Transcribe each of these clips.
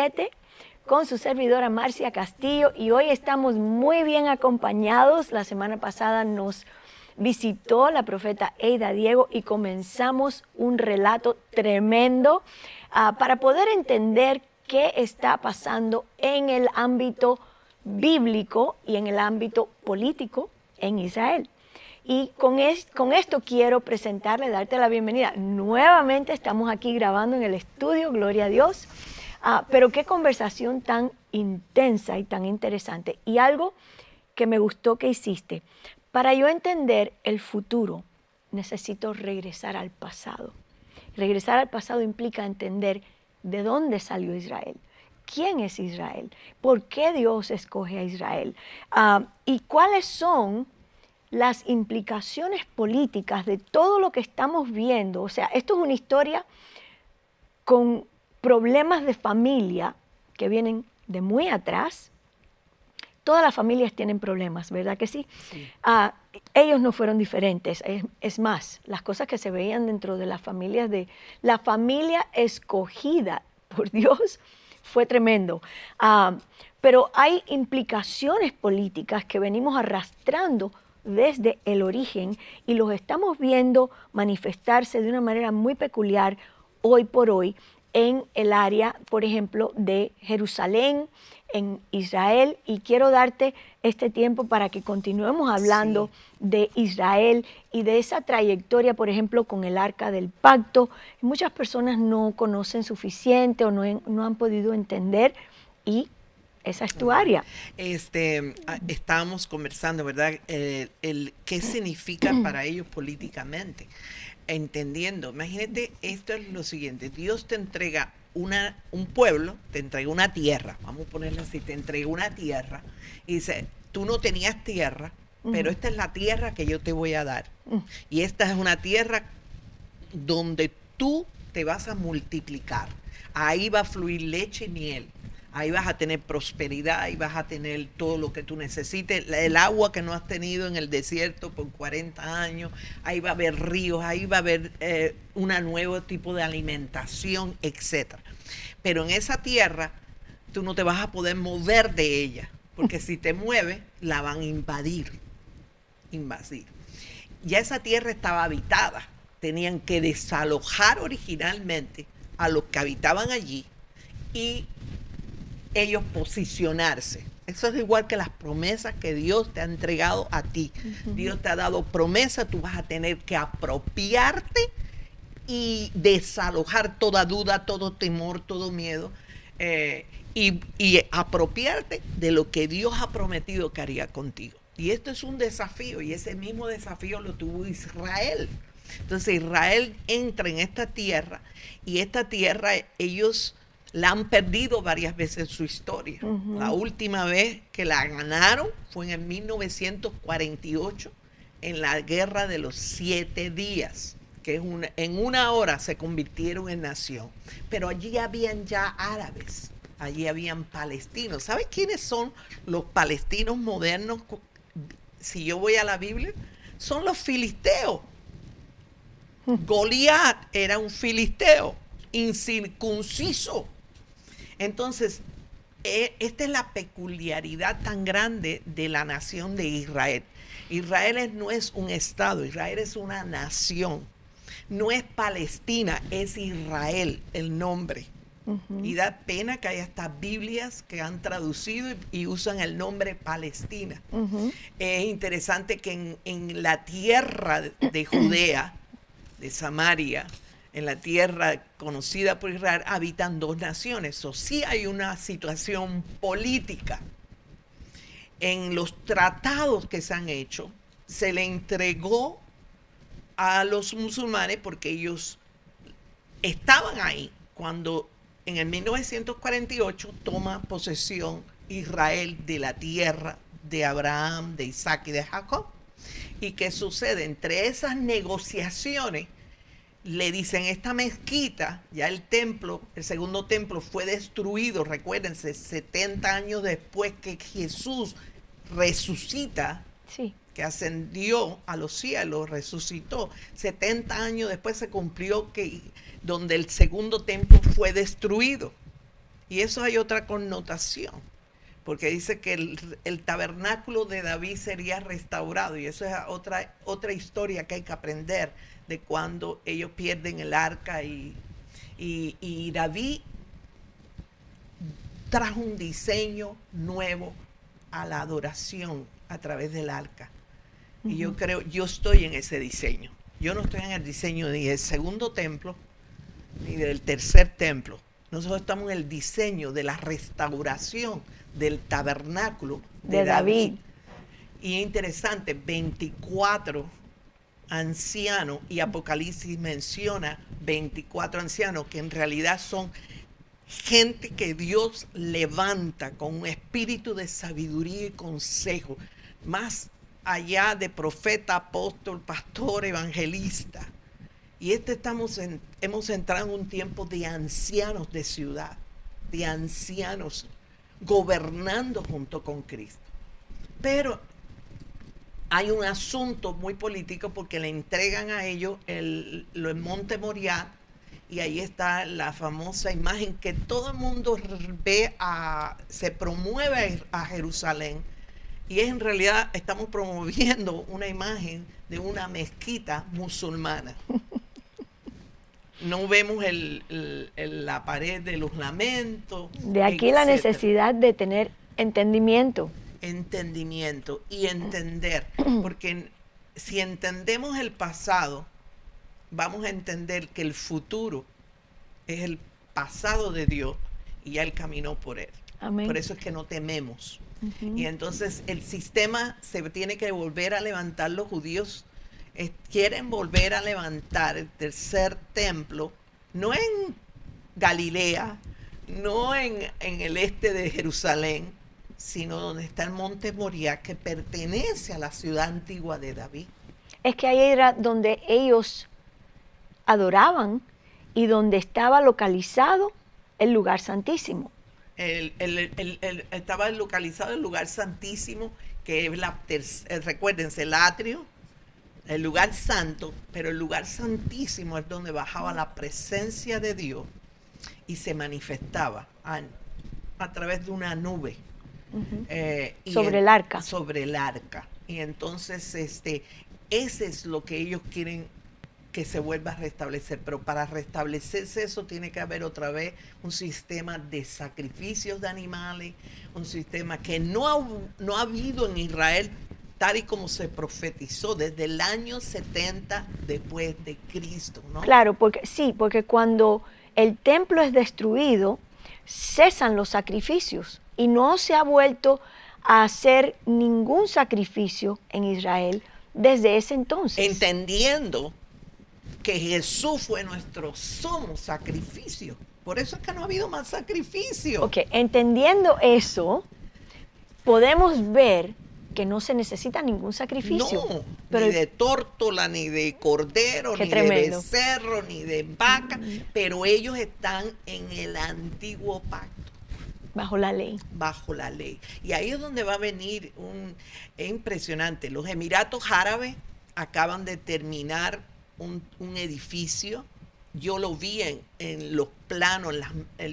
7 con su servidora Marcia Castillo y hoy estamos muy bien acompañados. La semana pasada nos visitó la profeta Eida Diego y comenzamos un relato tremendo ah, para poder entender qué está pasando en el ámbito bíblico y en el ámbito político en Israel. Y con esto quiero presentarle, darte la bienvenida. Nuevamente estamos aquí grabando en el estudio, gloria a Dios. Ah, pero qué conversación tan intensa y tan interesante. Y algo que me gustó que hiciste. Para yo entender el futuro, necesito regresar al pasado. Regresar al pasado implica entender de dónde salió Israel, quién es Israel, por qué Dios escoge a Israel ah, y cuáles son las implicaciones políticas de todo lo que estamos viendo. O sea, esto es una historia con problemas de familia que vienen de muy atrás. Todas las familias tienen problemas, ¿verdad que sí? Ah, ellos no fueron diferentes. Es, más, las cosas que se veían dentro de las familias de la familia escogida por Dios fue tremendo. Ah, pero hay implicaciones políticas que venimos arrastrando desde el origen y los estamos viendo manifestarse de una manera muy peculiar hoy por hoy en el área, por ejemplo, de Jerusalén, en Israel. Y quiero darte este tiempo para que continuemos hablando de Israel y de esa trayectoria, por ejemplo, con el arca del pacto. Muchas personas no conocen suficiente o no, no han podido entender y esa es tu área. Este, ah, estábamos conversando, ¿verdad? El, qué significa para ellos políticamente. Entendiendo, imagínate, esto es lo siguiente, Dios te entrega una, un pueblo, te entrega una tierra, vamos a ponerlo así, te entrega una tierra. Y dice, tú no tenías tierra, pero esta es la tierra que yo te voy a dar. Y esta es una tierra donde tú te vas a multiplicar. Ahí va a fluir leche y miel ahí vas a tener prosperidad, ahí vas a tener todo lo que tú necesites, el agua que no has tenido en el desierto por 40 años, ahí va a haber ríos, ahí va a haber eh, un nuevo tipo de alimentación, etc. Pero en esa tierra tú no te vas a poder mover de ella, porque si te mueves, la van a invadir, invadir. Ya esa tierra estaba habitada, tenían que desalojar originalmente a los que habitaban allí y ellos posicionarse. Eso es igual que las promesas que Dios te ha entregado a ti. Dios te ha dado promesa, tú vas a tener que apropiarte y desalojar toda duda, todo temor, todo miedo. Eh, y, y, apropiarte de lo que Dios ha prometido que haría contigo. Y esto es un desafío y ese mismo desafío lo tuvo Israel. Entonces Israel entra en esta tierra y esta tierra ellos la han perdido varias veces en su historia. La última vez que la ganaron fue en el 1948, en la Guerra de los Siete Días, que es en una hora se convirtieron en nación. Pero allí habían ya árabes, allí habían palestinos. ¿Sabes quiénes son los palestinos modernos? Si yo voy a la Biblia, son los filisteos. Goliat era un filisteo incircunciso entonces, eh, esta es la peculiaridad tan grande de la nación de Israel. Israel no es un estado, Israel es una nación. No es Palestina, es Israel el nombre. Y da pena que haya estas Biblias que han traducido y, usan el nombre Palestina. Es interesante que en, en la tierra de Judea, de Samaria, en la tierra conocida por Israel habitan dos naciones. O sí hay una situación política. En los tratados que se han hecho, se le entregó a los musulmanes porque ellos estaban ahí cuando en el 1948 toma posesión Israel de la tierra de Abraham, de Isaac y de Jacob. ¿Y qué sucede? Entre esas negociaciones, le dicen esta mezquita, ya el templo, el segundo templo fue destruido, recuérdense, 70 años después que Jesús resucita, que ascendió a los cielos, resucitó. 70 años después se cumplió que donde el segundo templo fue destruido. Y eso hay otra connotación, porque dice que el, tabernáculo de David sería restaurado, y eso es otra, otra historia que hay que aprender de cuando ellos pierden el arca y, y David trajo un diseño nuevo a la adoración a través del arca. Y yo creo, yo estoy en ese diseño. Yo no estoy en el diseño ni del segundo templo, ni del tercer templo. Nosotros estamos en el diseño de la restauración del tabernáculo de, David. Y es interesante, 24 ancianos, y Apocalipsis menciona 24 ancianos, que en realidad son gente que Dios levanta con un espíritu de sabiduría y consejo, más allá de profeta, apóstol, pastor, evangelista. Y este estamos en, hemos entrado en un tiempo de ancianos de ciudad, de ancianos gobernando junto con Cristo. Pero hay un asunto muy político porque le entregan a ellos el, el Monte Moriah y ahí está la famosa imagen que todo el mundo ve, a, se promueve a Jerusalén y es en realidad, estamos promoviendo una imagen de una mezquita musulmana. No vemos la pared de los lamentos. De aquí la necesidad de tener entendimiento. Entendimiento y entender, porque si entendemos el pasado, vamos a entender que el futuro es el pasado de Dios y ya Él caminó por él. Por eso es que no tememos. Y entonces el sistema se tiene que volver a levantar. Los judíos quieren volver a levantar el tercer templo, no en Galilea, no en, el este de Jerusalén, sino donde está el monte Moriah, que pertenece a la ciudad antigua de David. Es que ahí era donde ellos adoraban y donde estaba localizado el lugar santísimo el, estaba localizado el lugar santísimo, que es la, eh, recuérdense, el atrio, el lugar santo, pero el lugar santísimo es donde bajaba la presencia de Dios y se manifestaba a, través de una nube. Eh, sobre el arca. Sobre el arca. Y entonces, este, ese es lo que ellos quieren que se vuelva a restablecer. Pero para restablecerse eso tiene que haber otra vez un sistema de sacrificios de animales, un sistema que no ha, no ha habido en Israel tal y como se profetizó desde el año 70 después de Cristo. ¿no? Claro, porque sí, porque cuando el templo es destruido, cesan los sacrificios y no se ha vuelto a hacer ningún sacrificio en Israel desde ese entonces. Entendiendo que Jesús fue nuestro sumo sacrificio. Por eso es que no ha habido más sacrificio. Ok, entendiendo eso, podemos ver que no se necesita ningún sacrificio. No, pero ni de tórtola, ni de cordero, ni de becerro, ni de vaca, pero ellos están en el antiguo pacto. Bajo la ley. Bajo la ley. Y ahí es donde va a venir un... Es impresionante. Los Emiratos Árabes acaban de terminar un, edificio. Yo lo vi en, los planos,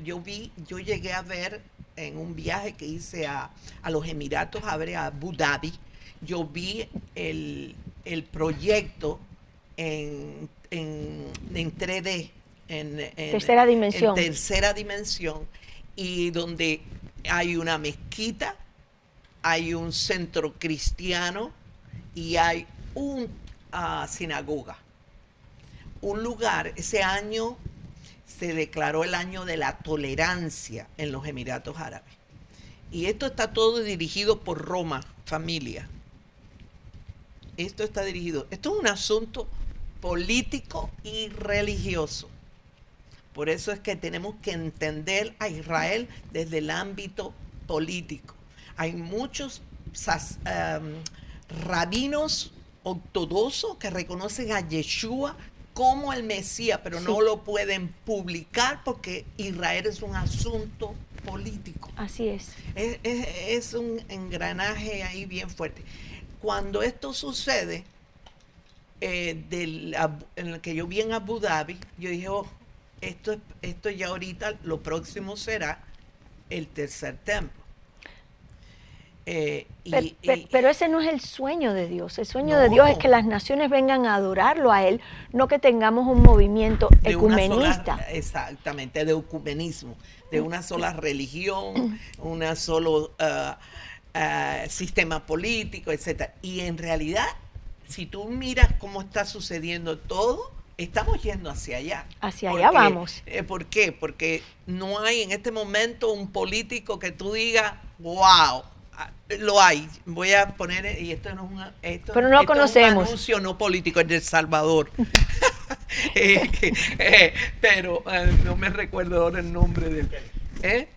yo vi, yo llegué a ver en un viaje que hice a, los Emiratos a ver a Abu Dhabi, yo vi el, proyecto en, en, 3D, en, tercera dimensión. En tercera dimensión, y donde hay una mezquita, hay un centro cristiano y hay una ah, sinagoga un lugar, ese año se declaró el año de la tolerancia en los Emiratos Árabes. Y esto está todo dirigido por Roma, familia. Esto está dirigido. Esto es un asunto político y religioso. Por eso es que tenemos que entender a Israel desde el ámbito político. Hay muchos um, rabinos ortodoxos que reconocen a Yeshua como el Mesías, pero no lo pueden publicar porque Israel es un asunto político. Así es. Es, un engranaje ahí bien fuerte. cuando esto sucede, eh, del, en el que yo vi en Abu Dhabi, yo dije, oh, esto, esto ya ahorita, lo próximo será el tercer templo. Eh, pero, ese no es el sueño de Dios. El sueño de Dios es que las naciones vengan a adorarlo a Él, no que tengamos un movimiento ecumenista. exactamente, de ecumenismo, de una sola religión, una solo uh, uh, sistema político, etc. Y en realidad, si tú miras cómo está sucediendo todo, estamos yendo hacia allá. Hacia allá vamos. Eh, ¿Por qué? Porque no hay en este momento un político que tú digas, wow lo hay. Voy a poner, y esto no es, una, esto, Pero no lo conocemos. un anuncio no político, es de El Salvador. Eh, eh, pero eh, no me recuerdo ahora el nombre de ¿eh?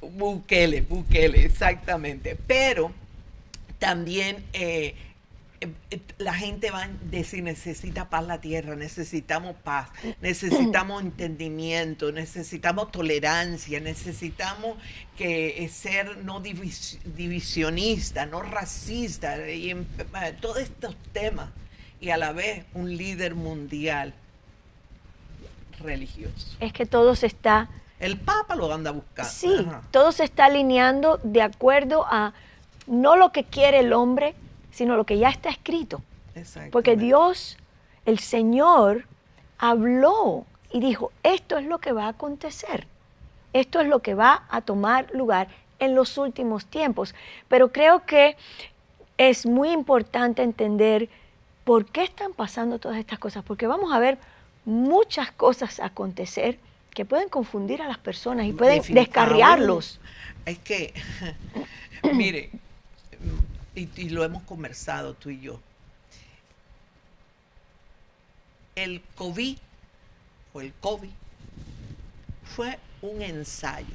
Bukele. Bukele, exactamente. Pero también eh, la gente va a decir, necesita paz la tierra, necesitamos paz, necesitamos entendimiento, necesitamos tolerancia, necesitamos que eh, ser no divisionista, no racista, y todos estos temas, y a la vez un líder mundial religioso. Es que todo se está... El Papa lo anda buscando. Sí, todo se está alineando de acuerdo a no lo que quiere el hombre, sino lo que ya está escrito. Porque Dios, el Señor, habló y dijo, esto es lo que va a acontecer, esto es lo que va a tomar lugar en los últimos tiempos. Pero creo que es muy importante entender por qué están pasando todas estas cosas, porque vamos a ver muchas cosas acontecer que pueden confundir a las personas y pueden descarriarlos. Es que, mire, y, lo hemos conversado tú y yo. El COVID o el COVID fue un ensayo.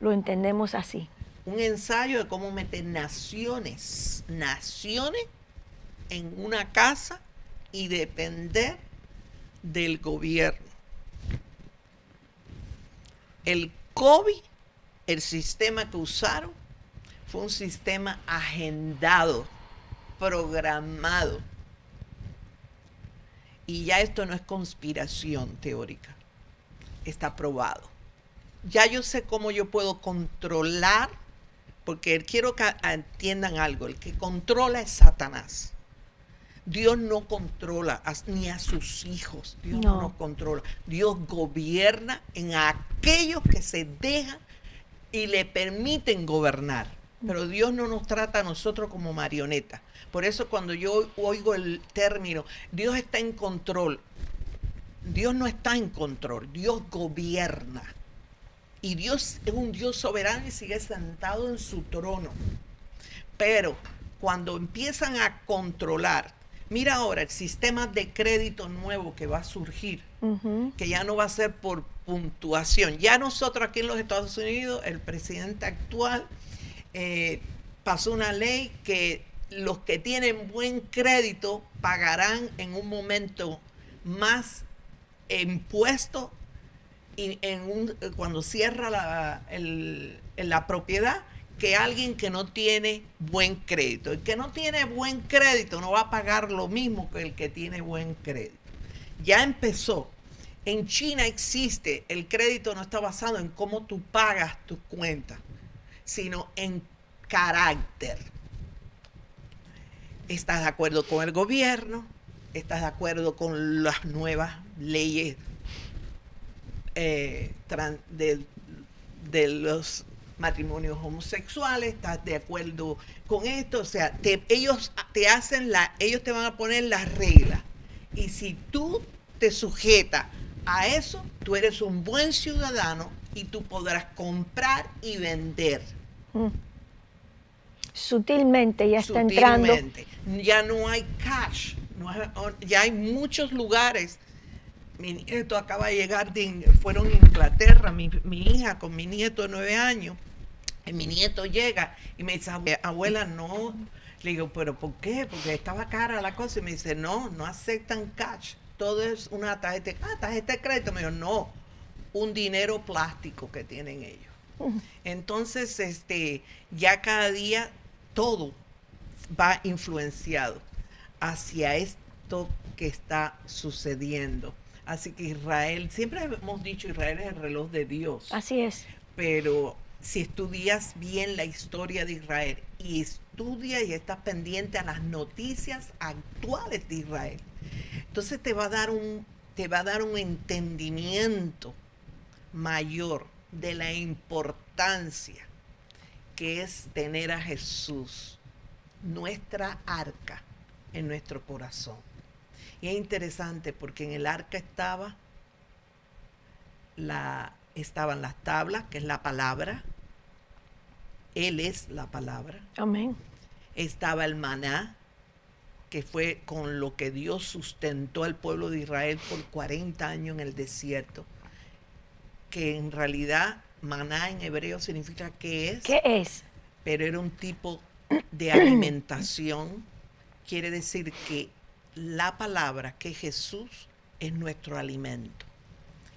Lo entendemos así. Un ensayo de cómo meter naciones, naciones en una casa y depender del gobierno. El COVID, el sistema que usaron, fue un sistema agendado, programado. Y ya esto no es conspiración teórica, está probado. Ya yo sé cómo yo puedo controlar, porque quiero que entiendan algo, el que controla es Satanás. Dios no controla ni a sus hijos, Dios no. no nos controla. Dios gobierna en aquellos que se dejan y le permiten gobernar. Pero Dios no nos trata a nosotros como marionetas. Por eso cuando yo oigo el término, Dios está en control. Dios no está en control, Dios gobierna. Y Dios es un Dios soberano y sigue sentado en su trono. Pero cuando empiezan a controlar, mira ahora el sistema de crédito nuevo que va a surgir, que ya no va a ser por puntuación. Ya nosotros aquí en los Estados Unidos, el presidente actual eh, pasó una ley que los que tienen buen crédito pagarán en un momento más impuesto y en un, cuando cierra la, la propiedad que alguien que no tiene buen crédito. El que no tiene buen crédito no va a pagar lo mismo que el que tiene buen crédito. Ya empezó. En China existe, el crédito no está basado en cómo tú pagas tus cuentas sino en carácter. ¿Estás de acuerdo con el gobierno? ¿Estás de acuerdo con las nuevas leyes eh, de, los matrimonios homosexuales? ¿Estás de acuerdo con esto? O sea, ellos te hacen la, ellos te van a poner las reglas. Y si tú te sujetas a eso, tú eres un buen ciudadano y tú podrás comprar y vender. Mm. Sutilmente ya está entrando. Ya no hay cash. ya hay muchos lugares. Mi nieto acaba de llegar, de, fueron a Inglaterra, mi, hija con mi nieto de nueve años. Y mi nieto llega y me dice, abuela, no. Le digo, ¿pero por qué? Porque estaba cara la cosa. Y me dice, no, no aceptan cash. Todo es una tarjeta. Ah, tarjeta de crédito. Me dijo, no, un dinero plástico que tienen ellos. Entonces, este, ya cada día todo va influenciado hacia esto que está sucediendo. Así que Israel, siempre hemos dicho Israel es el reloj de Dios. Así es. Pero si estudias bien la historia de Israel y estudia y estás pendiente a las noticias actuales de Israel, entonces te va a dar un, te va a dar un entendimiento mayor de la importancia que es tener a Jesús, nuestra arca, en nuestro corazón. Y es interesante porque en el arca estaba la, estaban las tablas, que es la palabra. Él es la palabra. Amén. Estaba el maná, que fue con lo que Dios sustentó al pueblo de Israel por 40 años en el desierto. Que en realidad maná en hebreo significa qué es. ¿Qué es? Pero era un tipo de alimentación. Quiere decir que la palabra, que Jesús es nuestro alimento.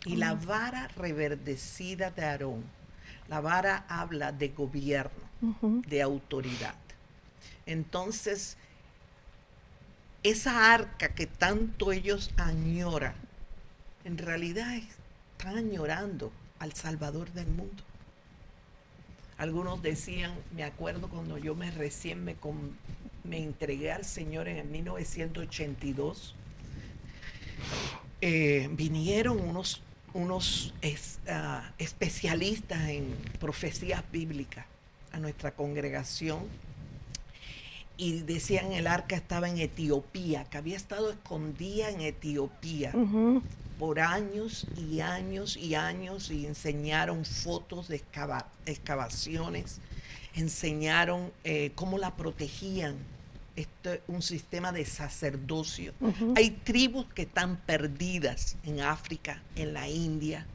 Y la vara reverdecida de Aarón, la vara habla de gobierno, de autoridad. Entonces, esa arca que tanto ellos añoran, en realidad están añorando al Salvador del mundo. Algunos decían, me acuerdo cuando yo me recién me, entregué al Señor en el 1982, eh, vinieron unos, unos ah, especialistas en profecías bíblicas a nuestra congregación y decían el arca estaba en Etiopía, que había estado escondida en Etiopía por años y años y años y enseñaron fotos de excavaciones, enseñaron eh, cómo la protegían. Este, un sistema de sacerdocio. Hay tribus que están perdidas en África, en la India,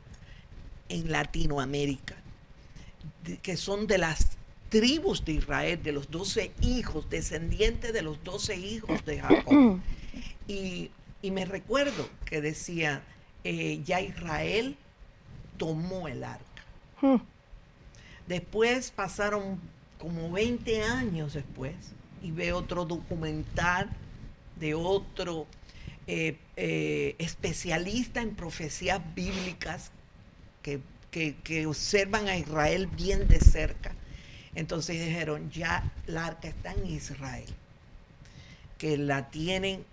en Latinoamérica, que son de las tribus de Israel, de los doce hijos, descendientes de los doce hijos de Jacob. y, me recuerdo que decía, eh, ya Israel tomó el arca. Hmm. Después pasaron como 20 años después, y ve otro documental de otro eh, eh, especialista en profecías bíblicas que, observan a Israel bien de cerca. Entonces dijeron, ya la arca está en Israel, que la tienen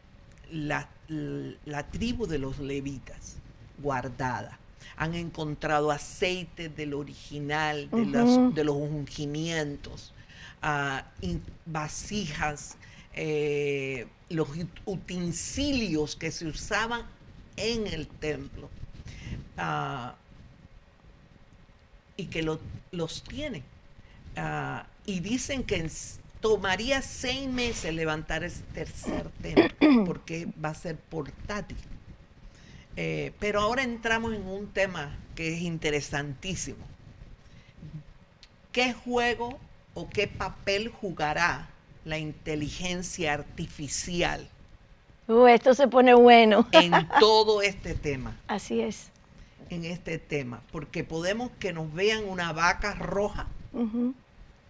la, tribu de los levitas guardada. Han encontrado aceite del original, de, los, de los ungimientos vasijas, eh, los utensilios que se usaban en el templo ah, y que los tienen. Ah, y dicen que tomaría seis meses levantar ese tercer templo porque va a ser portátil. Eh, pero ahora entramos en un tema que es interesantísimo. ¿Qué juego o qué papel jugará la inteligencia artificial. Uh, esto se pone bueno. en todo este tema. Así es. En este tema, porque podemos que nos vean una vaca roja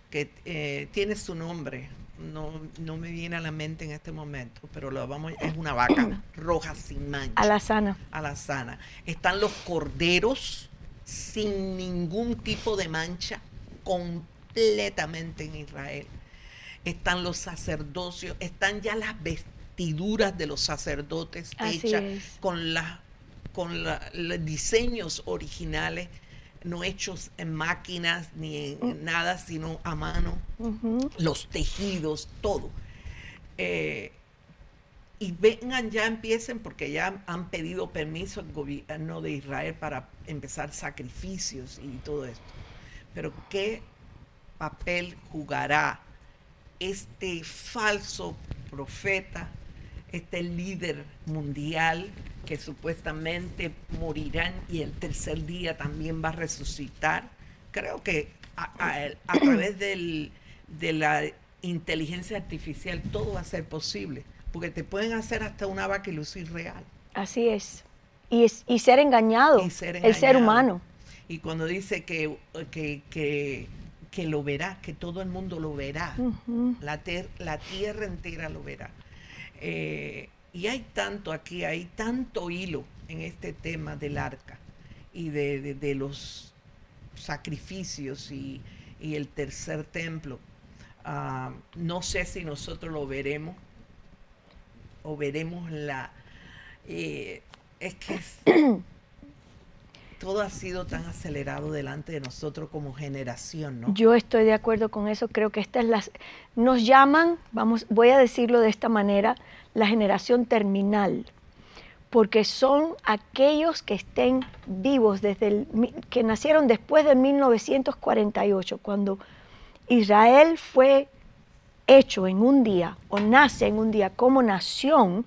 que eh, tiene su nombre. No, no, me viene a la mente en este momento, pero lo vamos, es una vaca roja sin mancha. A la sana. A la sana. Están los corderos sin ningún tipo de mancha, completamente en Israel. Están los sacerdocios, están ya las vestiduras de los sacerdotes hechas con, la, con los diseños originales, no hechos en máquinas ni en mm. nada, sino a mano, los tejidos, todo. Eh, y vengan ya empiecen porque ya han pedido permiso al gobierno de Israel para empezar sacrificios y todo esto. Pero qué papel jugará este falso profeta, este líder mundial que supuestamente morirán y el tercer día también va a resucitar? Creo que a, través de la inteligencia artificial todo va a ser posible, porque te pueden hacer hasta una vaca y lucir real. Así es. Y, y ser engañado, el ser humano. Y cuando dice que, que que lo verá, que todo el mundo lo verá, la, la, tierra entera lo verá. Eh, y hay tanto aquí, hay tanto hilo en este tema del arca y de, los sacrificios y, el tercer templo. Ah, no sé si nosotros lo veremos o veremos la... Eh, es que todo ha sido tan acelerado delante de nosotros como generación, ¿no? Yo estoy de acuerdo con eso. Creo que esta es la... Nos llaman, vamos, voy a decirlo de esta manera, la generación terminal, porque son aquellos que estén vivos desde el, que nacieron después de 1948, cuando Israel fue hecho en un día o nace en un día como nación,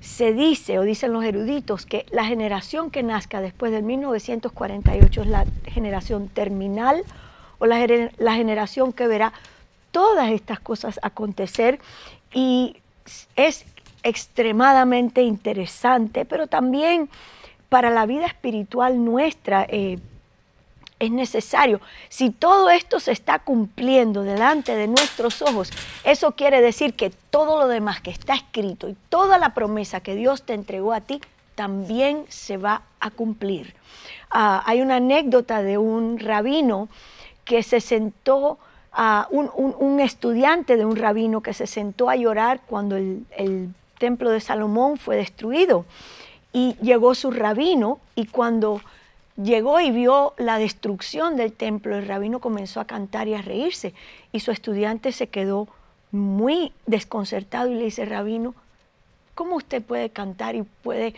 se dice o dicen los eruditos que la generación que nazca después del 1948 es la generación terminal o la, generación que verá todas estas cosas acontecer y es extremadamente interesante, pero también para la vida espiritual nuestra eh, es necesario. Si todo esto se está cumpliendo delante de nuestros ojos, eso quiere decir que todo lo demás que está escrito y toda la promesa que Dios te entregó a ti también se va a cumplir. Ah, hay una anécdota de un rabino que se sentó, a un, estudiante de un rabino que se sentó a llorar cuando el templo de Salomón fue destruido. Y llegó su rabino y cuando llegó y vio la destrucción del templo, el rabino comenzó a cantar y a reírse. Y su estudiante se quedó muy desconcertado y le dice, rabino, ¿cómo usted puede cantar y puede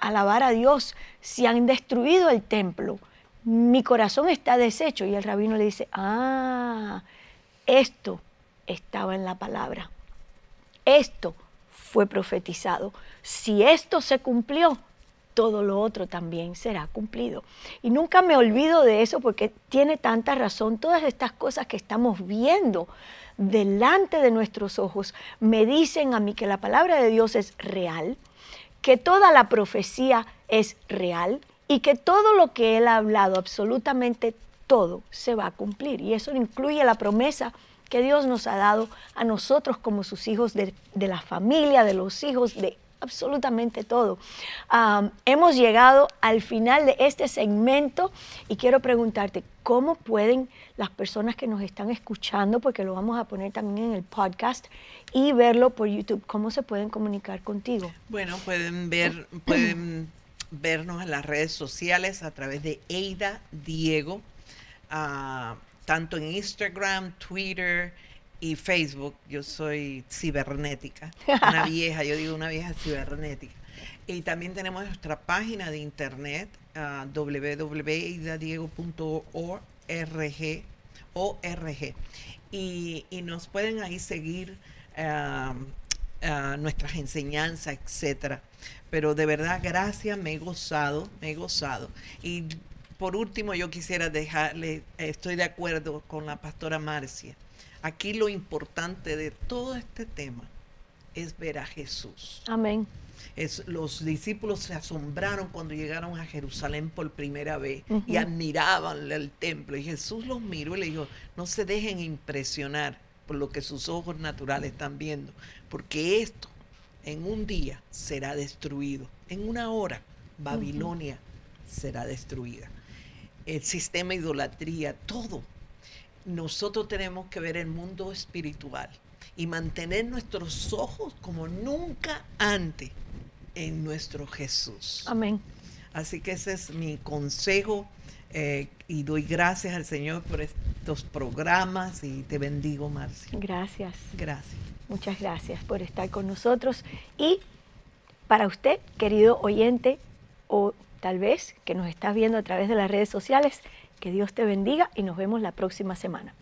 alabar a Dios si han destruido el templo? Mi corazón está deshecho. Y el rabino le dice, ah, esto estaba en la palabra. Esto fue profetizado. Si esto se cumplió, todo lo otro también será cumplido. Y nunca me olvido de eso porque tiene tanta razón. Todas estas cosas que estamos viendo delante de nuestros ojos me dicen a mí que la palabra de Dios es real, que toda la profecía es real y que todo lo que Él ha hablado, absolutamente todo, se va a cumplir. Y eso incluye la promesa que Dios nos ha dado a nosotros como sus hijos de, la familia, de los hijos, de absolutamente todo. hemos llegado al final de este segmento y quiero preguntarte, ¿cómo pueden las personas que nos están escuchando, porque lo vamos a poner también en el podcast y verlo por YouTube, cómo se pueden comunicar contigo? Bueno, pueden ver, pueden vernos en las redes sociales a través de Eida Diego. Uh, tanto en Instagram, Twitter y Facebook. Yo soy cibernética, una vieja, yo digo una vieja cibernética. Y también tenemos nuestra página de internet, uh, www.idadiego.org. Y, y, nos pueden ahí seguir uh, nuestras enseñanzas, etcétera. Pero de verdad, gracias, me he gozado, me he gozado. Y por último, yo quisiera dejarle, estoy de acuerdo con la pastora Marcia. Aquí lo importante de todo este tema es ver a Jesús. Amén. Es, los discípulos se asombraron cuando llegaron a Jerusalén por primera vez y admiraban el templo. Y Jesús los miró y le dijo, no se dejen impresionar por lo que sus ojos naturales están viendo, porque esto en un día será destruido. En una hora Babilonia será destruida el sistema idolatría, todo. Nosotros tenemos que ver el mundo espiritual y mantener nuestros ojos como nunca antes en nuestro Jesús. Amén. Así que ese es mi consejo eh, y doy gracias al Señor por estos programas y te bendigo, Marcia. Gracias. Gracias. Muchas gracias por estar con nosotros y para usted, querido oyente o tal vez que nos estás viendo a través de las redes sociales. Que Dios te bendiga y nos vemos la próxima semana.